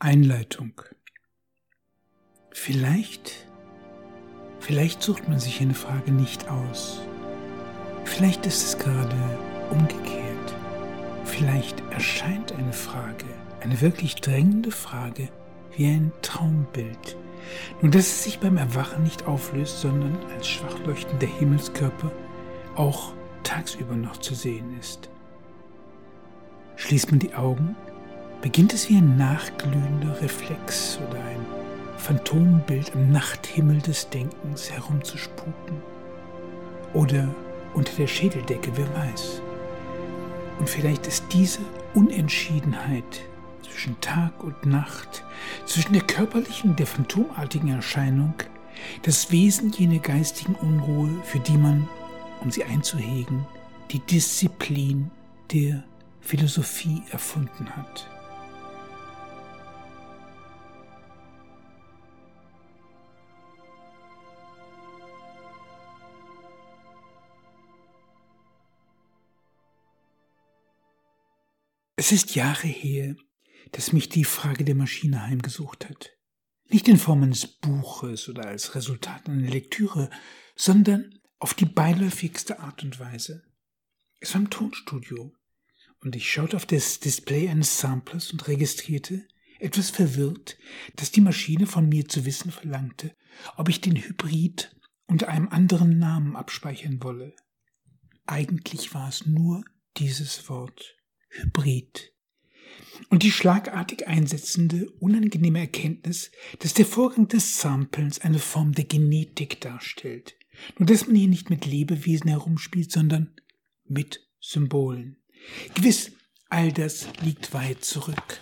Einleitung. Vielleicht, vielleicht sucht man sich eine Frage nicht aus. Vielleicht ist es gerade umgekehrt. Vielleicht erscheint eine Frage, eine wirklich drängende Frage, wie ein Traumbild. Nur dass es sich beim Erwachen nicht auflöst, sondern als schwach leuchtender Himmelskörper auch tagsüber noch zu sehen ist. Schließt man die Augen, beginnt es wie ein nachglühender Reflex oder ein Phantombild im Nachthimmel des Denkens herumzuspuken. Oder unter der Schädeldecke, wer weiß. Und vielleicht ist diese Unentschiedenheit zwischen Tag und Nacht, zwischen der körperlichen und der phantomartigen Erscheinung, das Wesen jener geistigen Unruhe, für die man, um sie einzuhegen, die Disziplin der Philosophie erfunden hat. Es ist Jahre her, dass mich die Frage der Maschine heimgesucht hat. Nicht in Form eines Buches oder als Resultat einer Lektüre, sondern auf die beiläufigste Art und Weise. Es war im Tonstudio und ich schaute auf das Display eines Samplers und registrierte, etwas verwirrt, dass die Maschine von mir zu wissen verlangte, ob ich den Hybrid unter einem anderen Namen abspeichern wolle. Eigentlich war es nur dieses Wort. Hybrid. Und die schlagartig einsetzende, unangenehme Erkenntnis, dass der Vorgang des Samplens eine Form der Genetik darstellt. Nur dass man hier nicht mit Lebewesen herumspielt, sondern mit Symbolen. Gewiss, all das liegt weit zurück.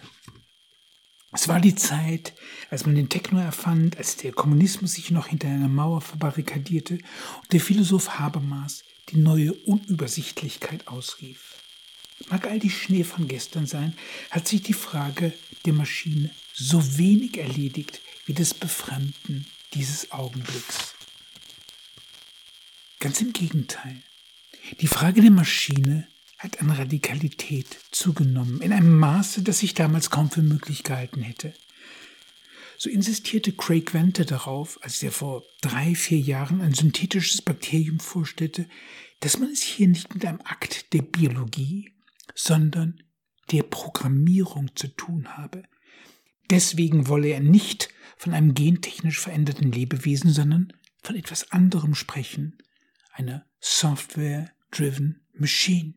Es war die Zeit, als man den Techno erfand, als der Kommunismus sich noch hinter einer Mauer verbarrikadierte und der Philosoph Habermas die neue Unübersichtlichkeit ausrief. Mag all die Schnee von gestern sein, hat sich die Frage der Maschine so wenig erledigt wie das Befremden dieses Augenblicks. Ganz im Gegenteil. Die Frage der Maschine hat an Radikalität zugenommen, in einem Maße, das ich damals kaum für möglich gehalten hätte. So insistierte Craig Venter darauf, als er vor drei, vier Jahren ein synthetisches Bakterium vorstellte, dass man es hier nicht mit einem Akt der Biologie, sondern der Programmierung zu tun habe. Deswegen wolle er nicht von einem gentechnisch veränderten Lebewesen, sondern von etwas anderem sprechen, einer Software-driven Machine.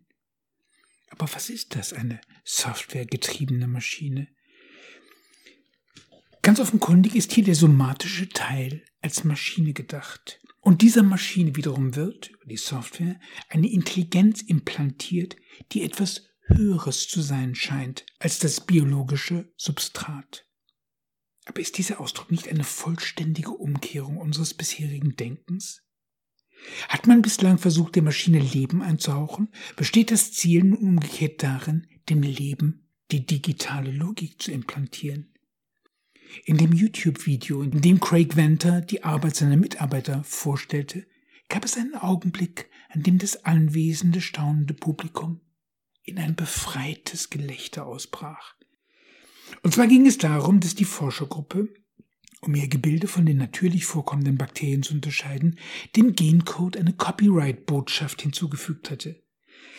Aber was ist das, eine softwaregetriebene Maschine? Ganz offenkundig ist hier der somatische Teil als Maschine gedacht. Und dieser Maschine wiederum wird, über die Software, eine Intelligenz implantiert, die etwas Höheres zu sein scheint als das biologische Substrat. Aber ist dieser Ausdruck nicht eine vollständige Umkehrung unseres bisherigen Denkens? Hat man bislang versucht, der Maschine Leben einzuhauchen, besteht das Ziel nun umgekehrt darin, dem Leben die digitale Logik zu implantieren. In dem YouTube-Video, in dem Craig Venter die Arbeit seiner Mitarbeiter vorstellte, gab es einen Augenblick, an dem das anwesende, staunende Publikum in ein befreites Gelächter ausbrach. Und zwar ging es darum, dass die Forschergruppe, um ihr Gebilde von den natürlich vorkommenden Bakterien zu unterscheiden, dem Gencode eine Copyright-Botschaft hinzugefügt hatte.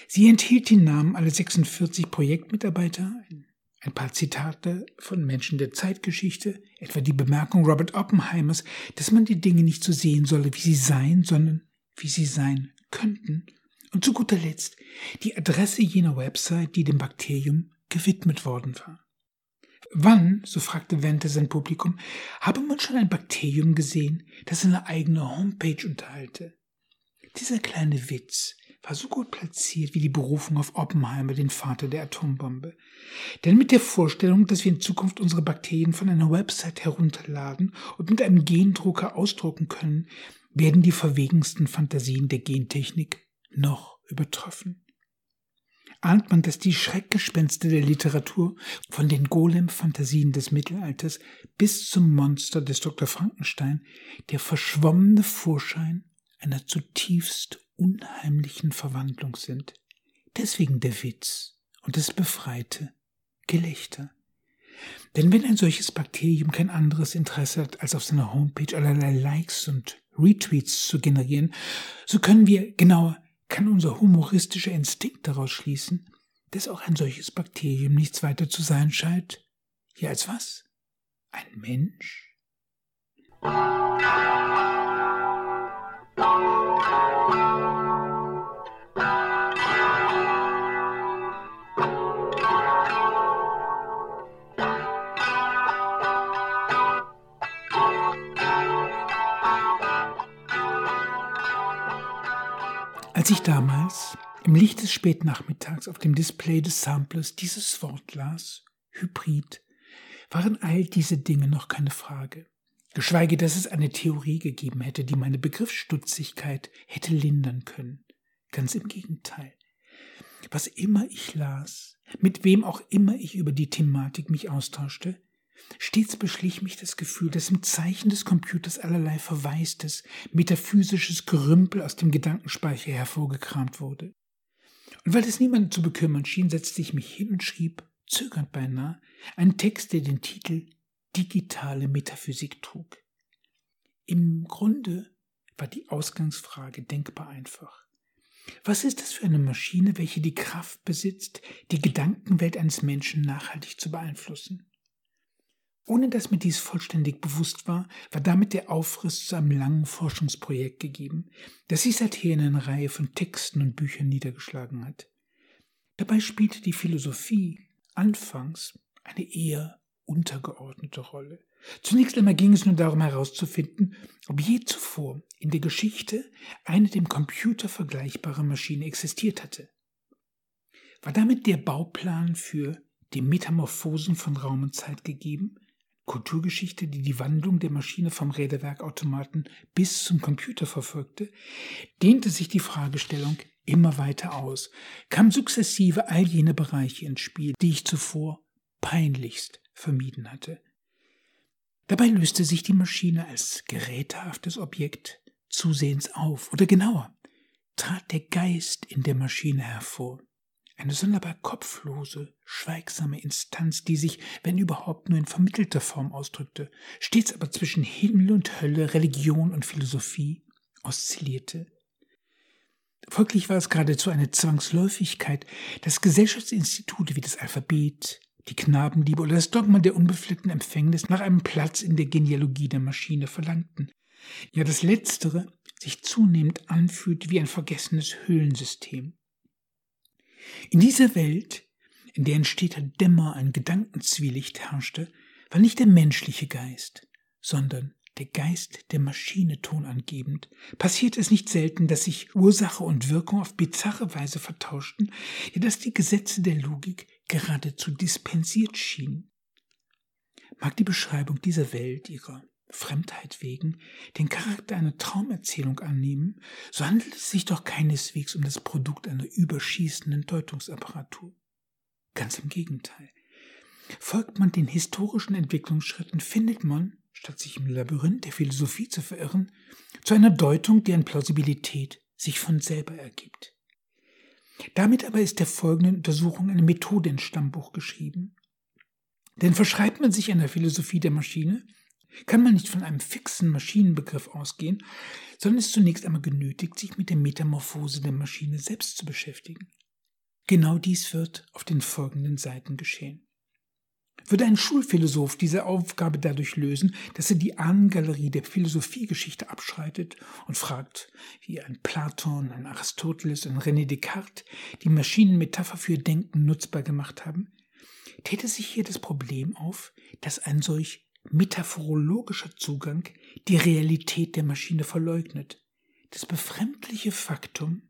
Sie enthielt die Namen aller 46 Projektmitarbeiter, ein paar Zitate von Menschen der Zeitgeschichte, etwa die Bemerkung Robert Oppenheimers, dass man die Dinge nicht so sehen solle, wie sie seien, sondern wie sie sein könnten, und zu guter Letzt die Adresse jener Website, die dem Bakterium gewidmet worden war. Wann, so fragte Wente sein Publikum, habe man schon ein Bakterium gesehen, das eine eigene Homepage unterhalte? Dieser kleine Witz war so gut platziert wie die Berufung auf Oppenheimer, den Vater der Atombombe. Denn mit der Vorstellung, dass wir in Zukunft unsere Bakterien von einer Website herunterladen und mit einem Gendrucker ausdrucken können, werden die verwegensten Fantasien der Gentechnik noch übertroffen. Ahnt man, dass die Schreckgespenste der Literatur von den Golem-Fantasien des Mittelalters bis zum Monster des Dr. Frankenstein der verschwommene Vorschein einer zutiefst unheimlichen Verwandlung sind. Deswegen der Witz und das befreite Gelächter. Denn wenn ein solches Bakterium kein anderes Interesse hat, als auf seiner Homepage allerlei Likes und Retweets zu generieren, so können wir, genauer, kann unser humoristischer Instinkt daraus schließen, dass auch ein solches Bakterium nichts weiter zu sein scheint. Ja, als was? Ein Mensch? Als ich damals im Licht des Spätnachmittags auf dem Display des Samplers dieses Wort las, Hybrid, waren all diese Dinge noch keine Frage. Geschweige, dass es eine Theorie gegeben hätte, die meine Begriffsstutzigkeit hätte lindern können. Ganz im Gegenteil. Was immer ich las, mit wem auch immer ich über die Thematik mich austauschte, Stets beschlich mich das Gefühl, dass im Zeichen des Computers allerlei verwaistes, metaphysisches Gerümpel aus dem Gedankenspeicher hervorgekramt wurde. Und weil es niemanden zu bekümmern schien, setzte ich mich hin und schrieb, zögernd beinahe, einen Text, der den Titel Digitale Metaphysik trug. Im Grunde war die Ausgangsfrage denkbar einfach. Was ist das für eine Maschine, welche die Kraft besitzt, die Gedankenwelt eines Menschen nachhaltig zu beeinflussen? Ohne dass mir dies vollständig bewusst war, war damit der Aufriss zu einem langen Forschungsprojekt gegeben, das sich seither in einer Reihe von Texten und Büchern niedergeschlagen hat. Dabei spielte die Philosophie anfangs eine eher untergeordnete Rolle. Zunächst einmal ging es nur darum herauszufinden, ob je zuvor in der Geschichte eine dem Computer vergleichbare Maschine existiert hatte. War damit der Bauplan für die Metamorphosen von Raum und Zeit gegeben, Kulturgeschichte, die die Wandlung der Maschine vom Räderwerkautomaten bis zum Computer verfolgte, dehnte sich die Fragestellung immer weiter aus, kam sukzessive all jene Bereiche ins Spiel, die ich zuvor peinlichst vermieden hatte. Dabei löste sich die Maschine als gerätehaftes Objekt zusehends auf, oder genauer, trat der Geist in der Maschine hervor. Eine sonderbar kopflose, schweigsame Instanz, die sich, wenn überhaupt, nur in vermittelter Form ausdrückte, stets aber zwischen Himmel und Hölle, Religion und Philosophie oszillierte. Folglich war es geradezu eine Zwangsläufigkeit, dass Gesellschaftsinstitute wie das Alphabet, die Knabenliebe oder das Dogma der unbefleckten Empfängnis nach einem Platz in der Genealogie der Maschine verlangten. Ja, das Letztere sich zunehmend anfühlt wie ein vergessenes Höhlensystem. In dieser Welt, in der in steter Dämmer ein Gedankenzwielicht herrschte, war nicht der menschliche Geist, sondern der Geist der Maschine tonangebend, passiert es nicht selten, dass sich Ursache und Wirkung auf bizarre Weise vertauschten, ja dass die Gesetze der Logik geradezu dispensiert schienen. Mag die Beschreibung dieser Welt ihrer Fremdheit wegen den Charakter einer Traumerzählung annehmen, so handelt es sich doch keineswegs um das Produkt einer überschießenden Deutungsapparatur. Ganz im Gegenteil. Folgt man den historischen Entwicklungsschritten, findet man, statt sich im Labyrinth der Philosophie zu verirren, zu einer Deutung, deren Plausibilität sich von selber ergibt. Damit aber ist der folgenden Untersuchung eine Methode ins Stammbuch geschrieben. Denn verschreibt man sich einer Philosophie der Maschine, kann man nicht von einem fixen Maschinenbegriff ausgehen, sondern ist zunächst einmal genötigt, sich mit der Metamorphose der Maschine selbst zu beschäftigen. Genau dies wird auf den folgenden Seiten geschehen. Würde ein Schulphilosoph diese Aufgabe dadurch lösen, dass er die Ahnengalerie der Philosophiegeschichte abschreitet und fragt, wie ein Platon, ein Aristoteles, ein René Descartes die Maschinenmetapher für Denken nutzbar gemacht haben, täte sich hier das Problem auf, dass ein solch metaphorologischer Zugang die Realität der Maschine verleugnet. Das befremdliche Faktum,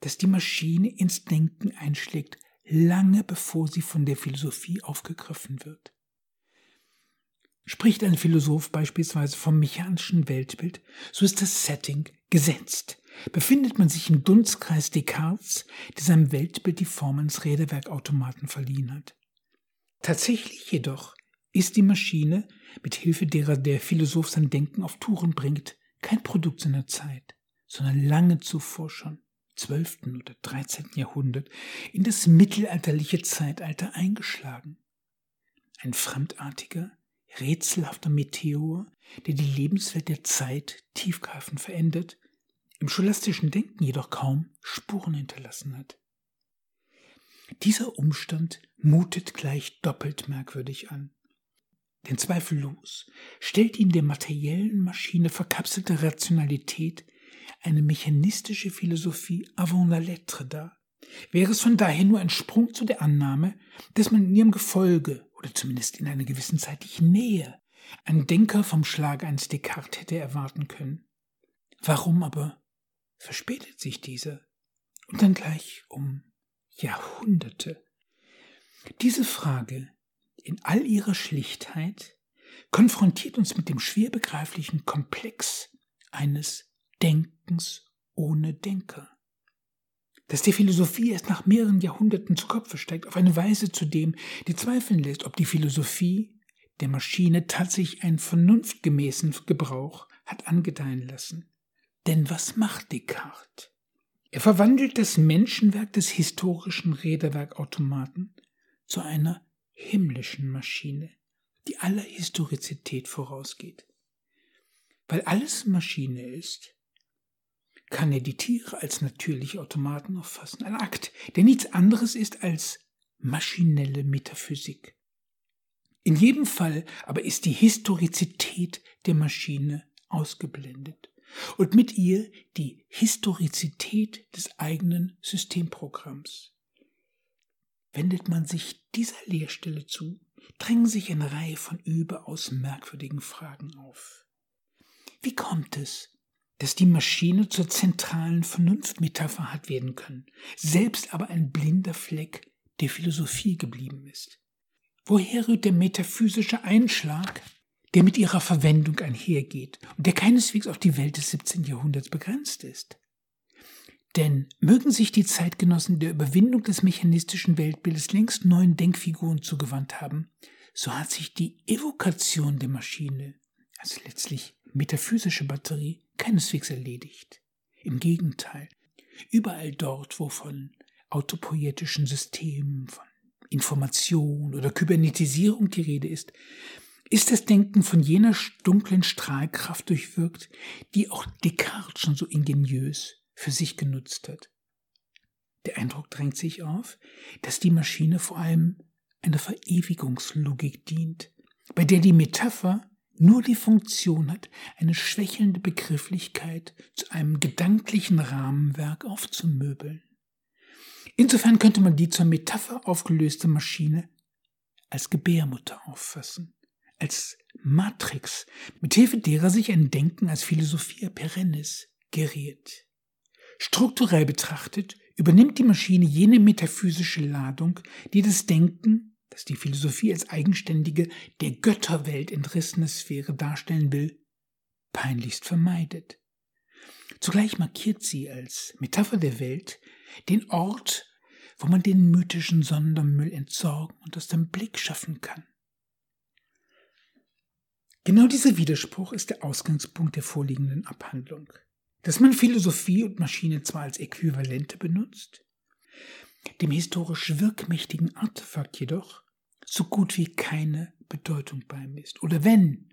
dass die Maschine ins Denken einschlägt, lange bevor sie von der Philosophie aufgegriffen wird. Spricht ein Philosoph beispielsweise vom mechanischen Weltbild, so ist das Setting gesetzt. Befindet man sich im Dunstkreis Descartes, der seinem Weltbild die Form eines Räderwerkautomaten verliehen hat. Tatsächlich jedoch ist die Maschine, mit Hilfe derer der Philosoph sein Denken auf Touren bringt, kein Produkt seiner Zeit, sondern lange zuvor schon, 12. oder 13. Jahrhundert, in das mittelalterliche Zeitalter eingeschlagen. ein fremdartiger, rätselhafter Meteor, der die Lebenswelt der Zeit tiefgreifend verändert, im scholastischen Denken jedoch kaum Spuren hinterlassen hat. Dieser Umstand mutet gleich doppelt merkwürdig an. Denn zweifellos stellt ihn der materiellen Maschine verkapselte Rationalität eine mechanistische Philosophie avant la lettre dar. Wäre es von daher nur ein Sprung zu der Annahme, dass man in ihrem Gefolge oder zumindest in einer gewissen zeitlichen Nähe einen Denker vom Schlag eines Descartes hätte erwarten können. Warum aber verspätet sich dieser? Und dann gleich um Jahrhunderte. Diese Frage in all ihrer Schlichtheit konfrontiert uns mit dem schwer begreiflichen Komplex eines Denkens ohne Denker. Dass der Philosophie erst nach mehreren Jahrhunderten zu Kopfe steigt, auf eine Weise zudem, die zweifeln lässt, ob die Philosophie der Maschine tatsächlich einen vernunftgemäßen Gebrauch hat angedeihen lassen. Denn was macht Descartes? Er verwandelt das Menschenwerk des historischen Räderwerkautomaten zu einer himmlischen Maschine, die aller Historizität vorausgeht. Weil alles Maschine ist, kann er die Tiere als natürliche Automaten auffassen. Ein Akt, der nichts anderes ist als maschinelle Metaphysik. In jedem Fall aber ist die Historizität der Maschine ausgeblendet und mit ihr die Historizität des eigenen Systemprogramms. Wendet man sich dieser Leerstelle zu, drängen sich eine Reihe von überaus merkwürdigen Fragen auf. Wie kommt es, dass die Maschine zur zentralen Vernunftmetapher hat werden können, selbst aber ein blinder Fleck der Philosophie geblieben ist? Woher rührt der metaphysische Einschlag, der mit ihrer Verwendung einhergeht und der keineswegs auf die Welt des 17. Jahrhunderts begrenzt ist. Denn mögen sich die Zeitgenossen der Überwindung des mechanistischen Weltbildes längst neuen Denkfiguren zugewandt haben, so hat sich die Evokation der Maschine als letztlich metaphysische Batterie keineswegs erledigt. Im Gegenteil, überall dort, wo von autopoietischen Systemen, von Information oder Kybernetisierung die Rede ist, ist das Denken von jener dunklen Strahlkraft durchwirkt, die auch Descartes schon so ingeniös für sich genutzt hat. Der Eindruck drängt sich auf, dass die Maschine vor allem einer Verewigungslogik dient, bei der die Metapher nur die Funktion hat, eine schwächelnde Begrifflichkeit zu einem gedanklichen Rahmenwerk aufzumöbeln. Insofern könnte man die zur Metapher aufgelöste Maschine als Gebärmutter auffassen, als Matrix, mithilfe derer sich ein Denken als Philosophia perennis geriert. Strukturell betrachtet übernimmt die Maschine jene metaphysische Ladung, die das Denken, das die Philosophie als eigenständige, der Götterwelt entrissene Sphäre darstellen will, peinlichst vermeidet. Zugleich markiert sie als Metapher der Welt den Ort, wo man den mythischen Sondermüll entsorgen und aus dem Blick schaffen kann. Genau dieser Widerspruch ist der Ausgangspunkt der vorliegenden Abhandlung. Dass man Philosophie und Maschine zwar als Äquivalente benutzt, dem historisch wirkmächtigen Artefakt jedoch so gut wie keine Bedeutung beimisst. Oder wenn,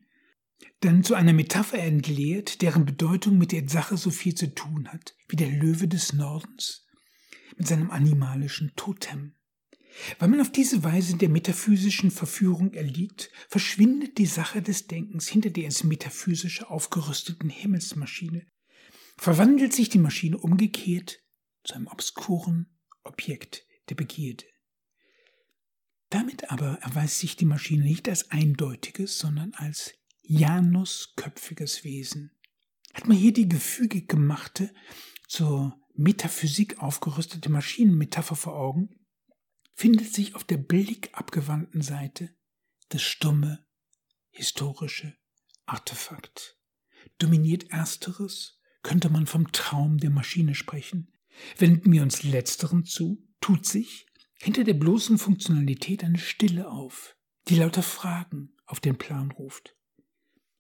dann zu einer Metapher entleert, deren Bedeutung mit der Sache so viel zu tun hat, wie der Löwe des Nordens mit seinem animalischen Totem. Weil man auf diese Weise der metaphysischen Verführung erliegt, verschwindet die Sache des Denkens hinter der ins Metaphysische aufgerüsteten Himmelsmaschine, verwandelt sich die Maschine umgekehrt zu einem obskuren Objekt der Begierde. Damit aber erweist sich die Maschine nicht als eindeutiges, sondern als Janusköpfiges Wesen. Hat man hier die gefügig gemachte, zur Metaphysik aufgerüstete Maschinenmetapher vor Augen, findet sich auf der blickabgewandten Seite das stumme, historische Artefakt. Dominiert ersteres, könnte man vom Traum der Maschine sprechen. Wenden wir uns letzteren zu, tut sich hinter der bloßen Funktionalität eine Stille auf, die lauter Fragen auf den Plan ruft.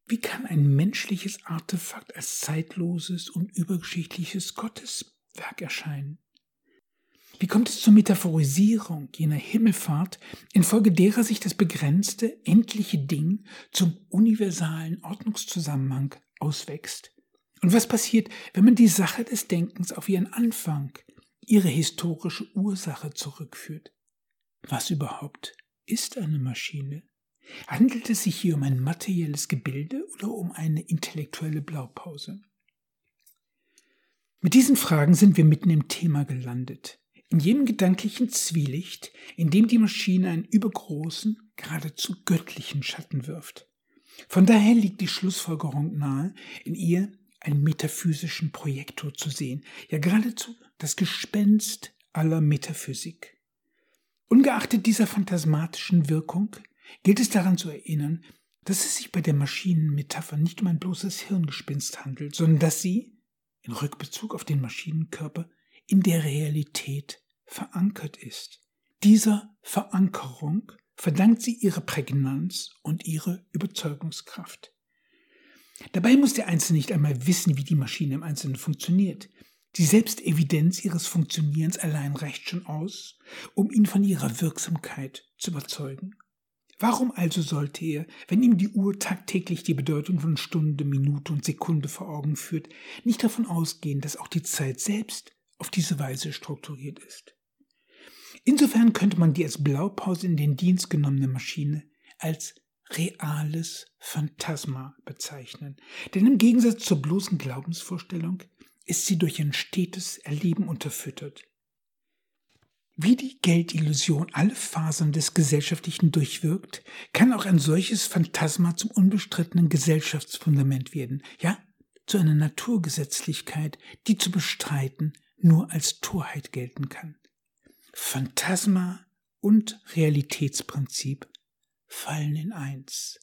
Wie kann ein menschliches Artefakt als zeitloses und übergeschichtliches Gotteswerk erscheinen? Wie kommt es zur Metaphorisierung jener Himmelfahrt, infolge derer sich das begrenzte, endliche Ding zum universalen Ordnungszusammenhang auswächst? Und was passiert, wenn man die Sache des Denkens auf ihren Anfang, ihre historische Ursache zurückführt? Was überhaupt ist eine Maschine? Handelt es sich hier um ein materielles Gebilde oder um eine intellektuelle Blaupause? Mit diesen Fragen sind wir mitten im Thema gelandet. In jenem gedanklichen Zwielicht, in dem die Maschine einen übergroßen, geradezu göttlichen Schatten wirft. Von daher liegt die Schlussfolgerung nahe, in ihr einen metaphysischen Projektor zu sehen, ja geradezu das Gespenst aller Metaphysik. Ungeachtet dieser phantasmatischen Wirkung gilt es daran zu erinnern, dass es sich bei der Maschinenmetapher nicht um ein bloßes Hirngespinst handelt, sondern dass sie, in Rückbezug auf den Maschinenkörper, in der Realität verankert ist. Dieser Verankerung verdankt sie ihre Prägnanz und ihre Überzeugungskraft. Dabei muss der Einzelne nicht einmal wissen, wie die Maschine im Einzelnen funktioniert. Die Selbstevidenz ihres Funktionierens allein reicht schon aus, um ihn von ihrer Wirksamkeit zu überzeugen. Warum also sollte er, wenn ihm die Uhr tagtäglich die Bedeutung von Stunde, Minute und Sekunde vor Augen führt, nicht davon ausgehen, dass auch die Zeit selbst auf diese Weise strukturiert ist? Insofern könnte man die als Blaupause in den Dienst genommene Maschine als reales Phantasma bezeichnen. Denn im Gegensatz zur bloßen Glaubensvorstellung ist sie durch ein stetes Erleben unterfüttert. Wie die Geldillusion alle Fasern des Gesellschaftlichen durchwirkt, kann auch ein solches Phantasma zum unbestrittenen Gesellschaftsfundament werden, ja, zu einer Naturgesetzlichkeit, die zu bestreiten nur als Torheit gelten kann. Phantasma und Realitätsprinzip fallen in eins.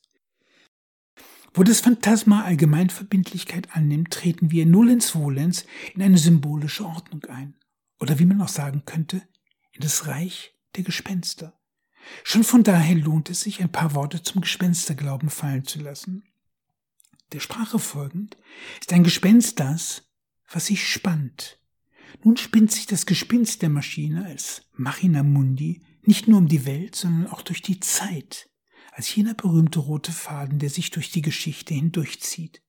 Wo das Phantasma Allgemeinverbindlichkeit annimmt, treten wir nullens volens in eine symbolische Ordnung ein. Oder wie man auch sagen könnte, in das Reich der Gespenster. Schon von daher lohnt es sich, ein paar Worte zum Gespensterglauben fallen zu lassen. Der Sprache folgend ist ein Gespenst das, was sich spannt. Nun spinnt sich das Gespinst der Maschine als Machina Mundi nicht nur um die Welt, sondern auch durch die Zeit als jener berühmte rote Faden, der sich durch die Geschichte hindurchzieht.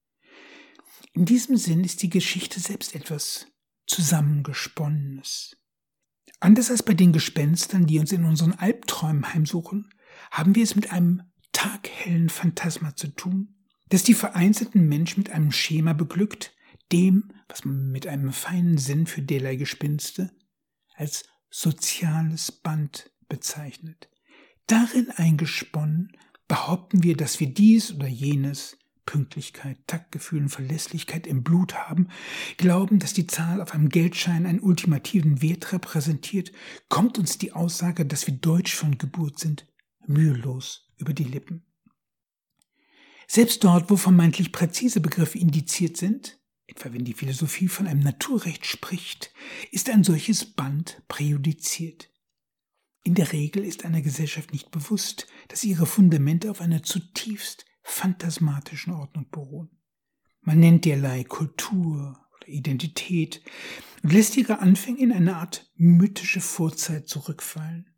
In diesem Sinn ist die Geschichte selbst etwas Zusammengesponnenes. Anders als bei den Gespenstern, die uns in unseren Albträumen heimsuchen, haben wir es mit einem taghellen Phantasma zu tun, das die vereinzelten Menschen mit einem Schema beglückt, dem, was man mit einem feinen Sinn für derlei Gespinste als soziales Band bezeichnet. Darin eingesponnen behaupten wir, dass wir dies oder jenes, Pünktlichkeit, Taktgefühl und Verlässlichkeit im Blut haben, glauben, dass die Zahl auf einem Geldschein einen ultimativen Wert repräsentiert, kommt uns die Aussage, dass wir deutsch von Geburt sind, mühelos über die Lippen. Selbst dort, wo vermeintlich präzise Begriffe indiziert sind, etwa wenn die Philosophie von einem Naturrecht spricht, ist ein solches Band präjudiziert. In der Regel ist einer Gesellschaft nicht bewusst, dass ihre Fundamente auf einer zutiefst phantasmatischen Ordnung beruhen. Man nennt derlei Kultur oder Identität und lässt ihre Anfänge in eine Art mythische Vorzeit zurückfallen.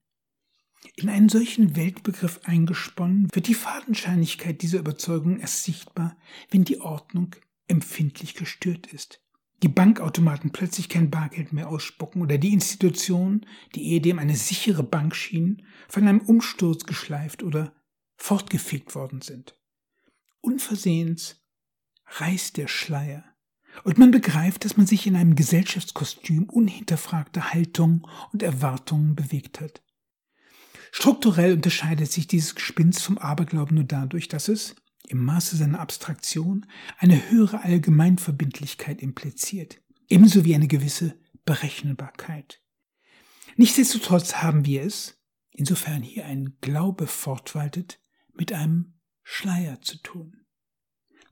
In einen solchen Weltbegriff eingesponnen wird die Fadenscheinigkeit dieser Überzeugung erst sichtbar, wenn die Ordnung empfindlich gestört ist die Bankautomaten plötzlich kein Bargeld mehr ausspucken oder die Institutionen, die ehedem eine sichere Bank schienen, von einem Umsturz geschleift oder fortgefegt worden sind. Unversehens reißt der Schleier und man begreift, dass man sich in einem Gesellschaftskostüm unhinterfragter Haltungen und Erwartungen bewegt hat. Strukturell unterscheidet sich dieses Gespinst vom Aberglauben nur dadurch, dass es, im Maße seiner Abstraktion eine höhere Allgemeinverbindlichkeit impliziert, ebenso wie eine gewisse Berechenbarkeit. Nichtsdestotrotz haben wir es, insofern hier ein Glaube fortwaltet, mit einem Schleier zu tun.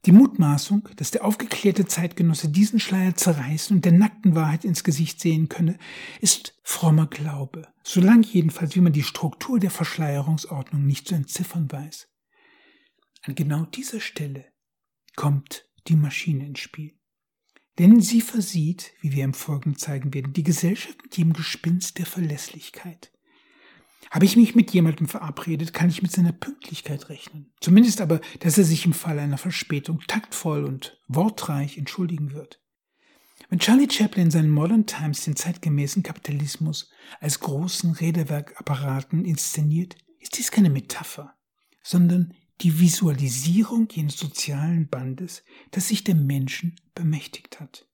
Die Mutmaßung, dass der aufgeklärte Zeitgenosse diesen Schleier zerreißen und der nackten Wahrheit ins Gesicht sehen könne, ist frommer Glaube, solange jedenfalls wie man die Struktur der Verschleierungsordnung nicht zu entziffern weiß. An genau dieser Stelle kommt die Maschine ins Spiel. Denn sie versieht, wie wir im Folgenden zeigen werden, die Gesellschaft mit jedem Gespinst der Verlässlichkeit. Habe ich mich mit jemandem verabredet, kann ich mit seiner Pünktlichkeit rechnen. Zumindest aber, dass er sich im Fall einer Verspätung taktvoll und wortreich entschuldigen wird. Wenn Charlie Chaplin in seinen Modern Times den zeitgemäßen Kapitalismus als großen Räderwerkapparaten inszeniert, ist dies keine Metapher, sondern die Visualisierung jenes sozialen Bandes, das sich der Menschen bemächtigt hat.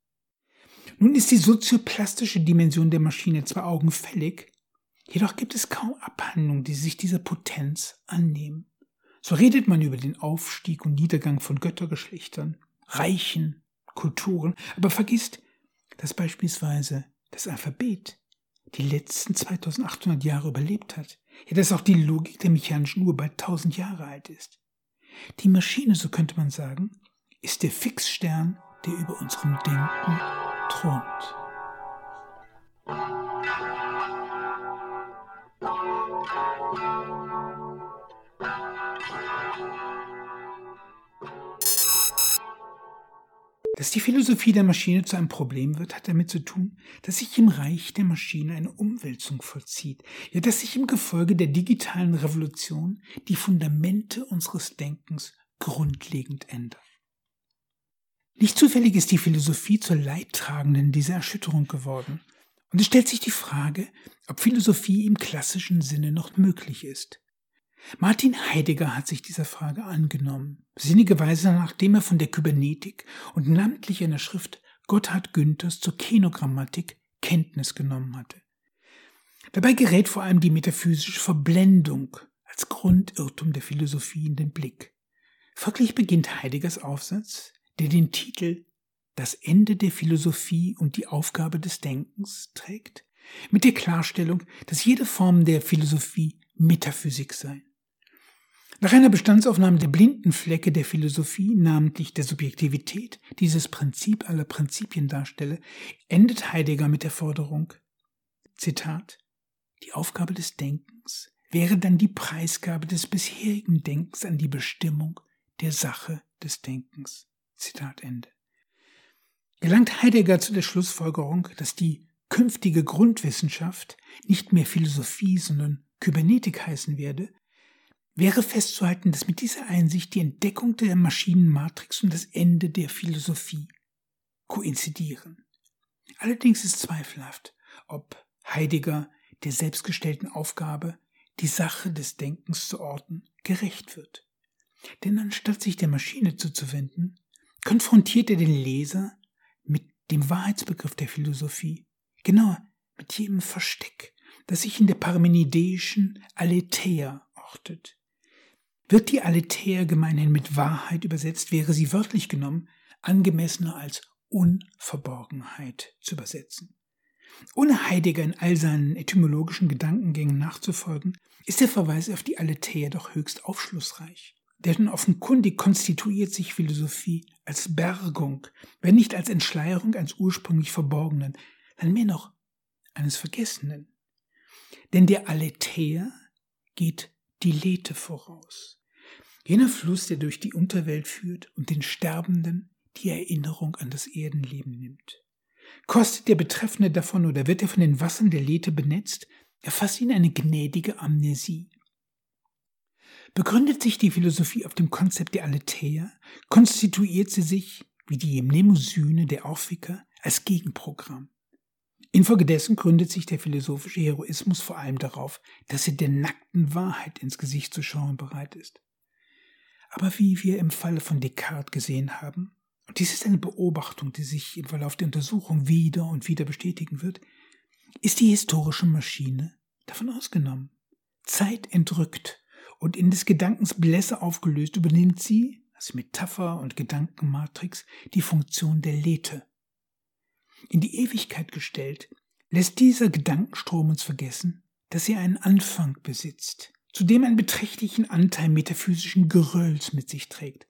Nun ist die sozioplastische Dimension der Maschine zwar augenfällig, Jedoch gibt es kaum Abhandlungen, die sich dieser Potenz annehmen. So redet man über den Aufstieg und Niedergang von Göttergeschlechtern, Reichen, Kulturen, aber vergisst, dass beispielsweise das Alphabet die letzten 2800 Jahre überlebt hat, ja, dass auch die Logik der mechanischen Uhr bald 1000 Jahre alt ist. Die Maschine, so könnte man sagen, ist der Fixstern, der über unserem Denken thront. Dass die Philosophie der Maschine zu einem Problem wird, hat damit zu tun, dass sich im Reich der Maschine eine Umwälzung vollzieht, ja dass sich im Gefolge der digitalen Revolution die Fundamente unseres Denkens grundlegend ändern. Nicht zufällig ist die Philosophie zur Leidtragenden dieser Erschütterung geworden. Und es stellt sich die Frage, ob Philosophie im klassischen Sinne noch möglich ist. Martin Heidegger hat sich dieser Frage angenommen, sinnigerweise nachdem er von der Kybernetik und namentlich einer Schrift Gotthard Günthers zur Kenogrammatik Kenntnis genommen hatte. Dabei gerät vor allem die metaphysische Verblendung als Grundirrtum der Philosophie in den Blick. Folglich beginnt Heideggers Aufsatz, der den Titel Das Ende der Philosophie und die Aufgabe des Denkens trägt, mit der Klarstellung, dass jede Form der Philosophie Metaphysik sei. Nach einer Bestandsaufnahme der blinden Flecke der Philosophie, namentlich der Subjektivität, dieses Prinzip aller Prinzipien darstelle, endet Heidegger mit der Forderung, Zitat, die Aufgabe des Denkens wäre dann die Preisgabe des bisherigen Denkens an die Bestimmung der Sache des Denkens. Zitat Ende. Gelangt Heidegger zu der Schlussfolgerung, dass die künftige Grundwissenschaft nicht mehr Philosophie, sondern Kybernetik heißen werde, wäre festzuhalten, dass mit dieser Einsicht die Entdeckung der Maschinenmatrix und das Ende der Philosophie koinzidieren. Allerdings ist zweifelhaft, ob Heidegger der selbstgestellten Aufgabe, die Sache des Denkens zu orten, gerecht wird. Denn anstatt sich der Maschine zuzuwenden, konfrontiert er den Leser mit dem Wahrheitsbegriff der Philosophie, genauer mit jedem Versteck, das sich in der parmenideischen Aletheia ortet. Wird die Aletheia gemeinhin mit Wahrheit übersetzt, wäre sie wörtlich genommen angemessener als Unverborgenheit zu übersetzen. Ohne Heidegger in all seinen etymologischen Gedankengängen nachzufolgen, ist der Verweis auf die Aletheia doch höchst aufschlussreich. Denn offenkundig konstituiert sich Philosophie als Bergung, wenn nicht als Entschleierung eines ursprünglich Verborgenen, dann mehr noch eines Vergessenen. Denn der Aletheia geht die Lethe voraus. Jener Fluss, der durch die Unterwelt führt und den Sterbenden die Erinnerung an das Erdenleben nimmt. Kostet der Betreffende davon oder wird er von den Wassern der Lethe benetzt, erfasst ihn eine gnädige Amnesie. Begründet sich die Philosophie auf dem Konzept der Aletheia, konstituiert sie sich, wie die Mnemosyne der Orphiker, als Gegenprogramm. Infolgedessen gründet sich der philosophische Heroismus vor allem darauf, dass er der nackten Wahrheit ins Gesicht zu schauen bereit ist. Aber wie wir im Falle von Descartes gesehen haben, und dies ist eine Beobachtung, die sich im Verlauf der Untersuchung wieder und wieder bestätigen wird, ist die historische Maschine davon ausgenommen. Zeit entrückt und in des Gedankens Blässe aufgelöst übernimmt sie, als Metapher und Gedankenmatrix, die Funktion der Lethe. In die Ewigkeit gestellt, lässt dieser Gedankenstrom uns vergessen, dass sie einen Anfang besitzt, zudem einen beträchtlichen Anteil metaphysischen Gerölls mit sich trägt.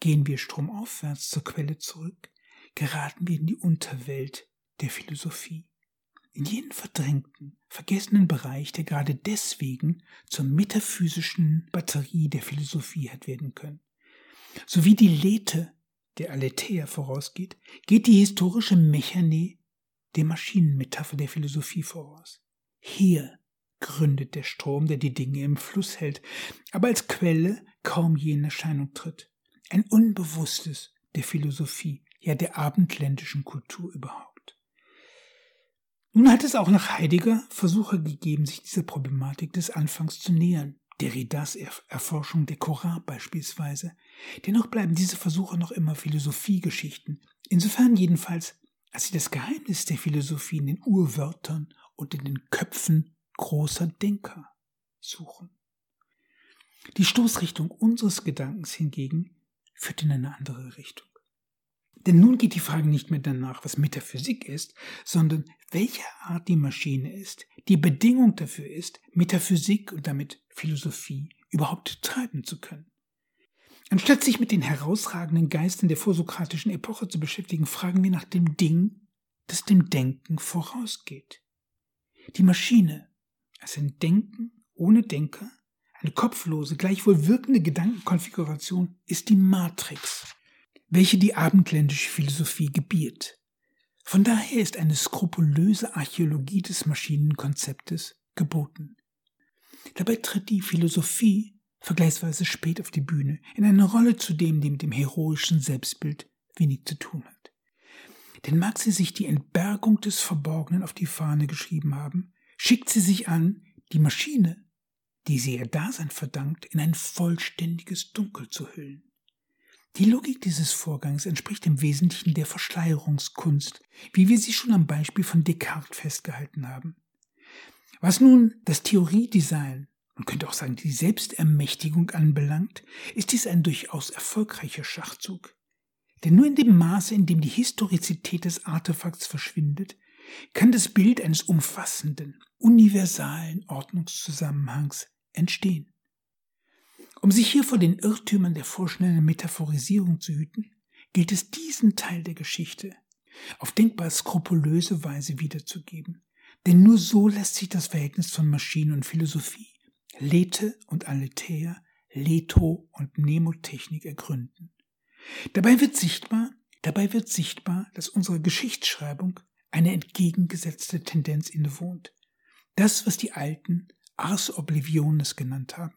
Gehen wir stromaufwärts zur Quelle zurück, geraten wir in die Unterwelt der Philosophie, in jenen verdrängten, vergessenen Bereich, der gerade deswegen zur metaphysischen Batterie der Philosophie hat werden können. So wie die Lethe der Aletheia vorausgeht, geht die historische Mechanie der Maschinenmetapher der Philosophie voraus. Hier gründet der Strom, der die Dinge im Fluss hält, aber als Quelle kaum je in Erscheinung tritt. Ein Unbewusstes der Philosophie, ja der abendländischen Kultur überhaupt. Nun hat es auch nach Heidegger Versuche gegeben, sich dieser Problematik des Anfangs zu nähern. Derridas Erforschung der Koran beispielsweise. Dennoch bleiben diese Versuche noch immer Philosophiegeschichten. Insofern jedenfalls, als sie das Geheimnis der Philosophie in den Urwörtern und in den Köpfen großer Denker suchen. Die Stoßrichtung unseres Gedankens hingegen führt in eine andere Richtung. Denn nun geht die Frage nicht mehr danach, was Metaphysik ist, sondern welche Art die Maschine ist, die Bedingung dafür ist, Metaphysik und damit Philosophie überhaupt treiben zu können. Anstatt sich mit den herausragenden Geistern der vorsokratischen Epoche zu beschäftigen, fragen wir nach dem Ding, das dem Denken vorausgeht. Die Maschine als ein Denken ohne Denker, eine kopflose, gleichwohl wirkende Gedankenkonfiguration ist die Matrix, welche die abendländische Philosophie gebiert. Von daher ist eine skrupulöse Archäologie des Maschinenkonzeptes geboten. Dabei tritt die Philosophie vergleichsweise spät auf die Bühne, in einer Rolle zudem, die mit dem heroischen Selbstbild wenig zu tun hat. Denn mag sie sich die Entbergung des Verborgenen auf die Fahne geschrieben haben, schickt sie sich an, die Maschine, die sie ihr Dasein verdankt, in ein vollständiges Dunkel zu hüllen. Die Logik dieses Vorgangs entspricht im Wesentlichen der Verschleierungskunst, wie wir sie schon am Beispiel von Descartes festgehalten haben. Was nun das Theoriedesign und könnte auch sagen die Selbstermächtigung anbelangt, ist dies ein durchaus erfolgreicher Schachzug. Denn nur in dem Maße, in dem die Historizität des Artefakts verschwindet, kann das Bild eines umfassenden, universalen Ordnungszusammenhangs entstehen. Um sich hier vor den Irrtümern der vorschnellen Metaphorisierung zu hüten, gilt es diesen Teil der Geschichte auf denkbar skrupulöse Weise wiederzugeben. Denn nur so lässt sich das Verhältnis von Maschine und Philosophie, Lethe und Aletheia, Leto und Nemotechnik ergründen. Dabei wird sichtbar, dabei wird sichtbar, dass unsere Geschichtsschreibung eine entgegengesetzte Tendenz innewohnt. Das, was die Alten Ars Obliviones genannt haben.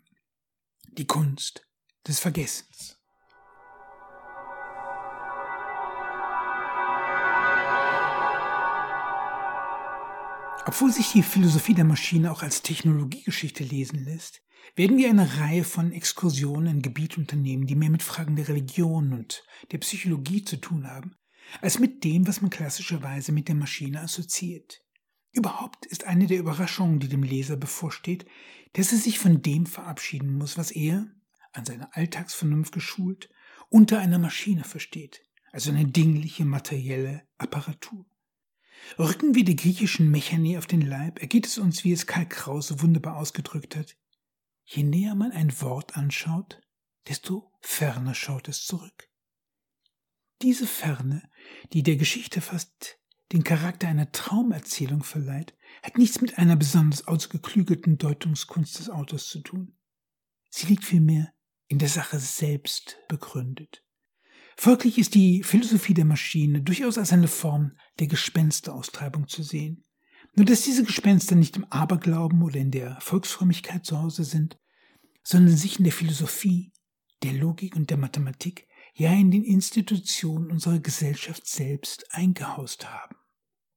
Die Kunst des Vergessens. Obwohl sich die Philosophie der Maschine auch als Technologiegeschichte lesen lässt, werden wir eine Reihe von Exkursionen in Gebiet unternehmen, die mehr mit Fragen der Religion und der Psychologie zu tun haben, als mit dem, was man klassischerweise mit der Maschine assoziiert. Überhaupt ist eine der Überraschungen, die dem Leser bevorsteht, dass er sich von dem verabschieden muss, was er, an seiner Alltagsvernunft geschult, unter einer Maschine versteht, also eine dingliche materielle Apparatur. Rücken wir die griechischen Mechanie auf den Leib, ergeht es uns, wie es Karl Krause wunderbar ausgedrückt hat. Je näher man ein Wort anschaut, desto ferner schaut es zurück. Diese Ferne, die der Geschichte fast den Charakter einer Traumerzählung verleiht, hat nichts mit einer besonders ausgeklügelten Deutungskunst des Autors zu tun. Sie liegt vielmehr in der Sache selbst begründet. Folglich ist die Philosophie der Maschine durchaus als eine Form der Gespensteraustreibung zu sehen. Nur dass diese Gespenster nicht im Aberglauben oder in der Volksfrömmigkeit zu Hause sind, sondern sich in der Philosophie, der Logik und der Mathematik ja in den Institutionen unserer Gesellschaft selbst eingehaust haben.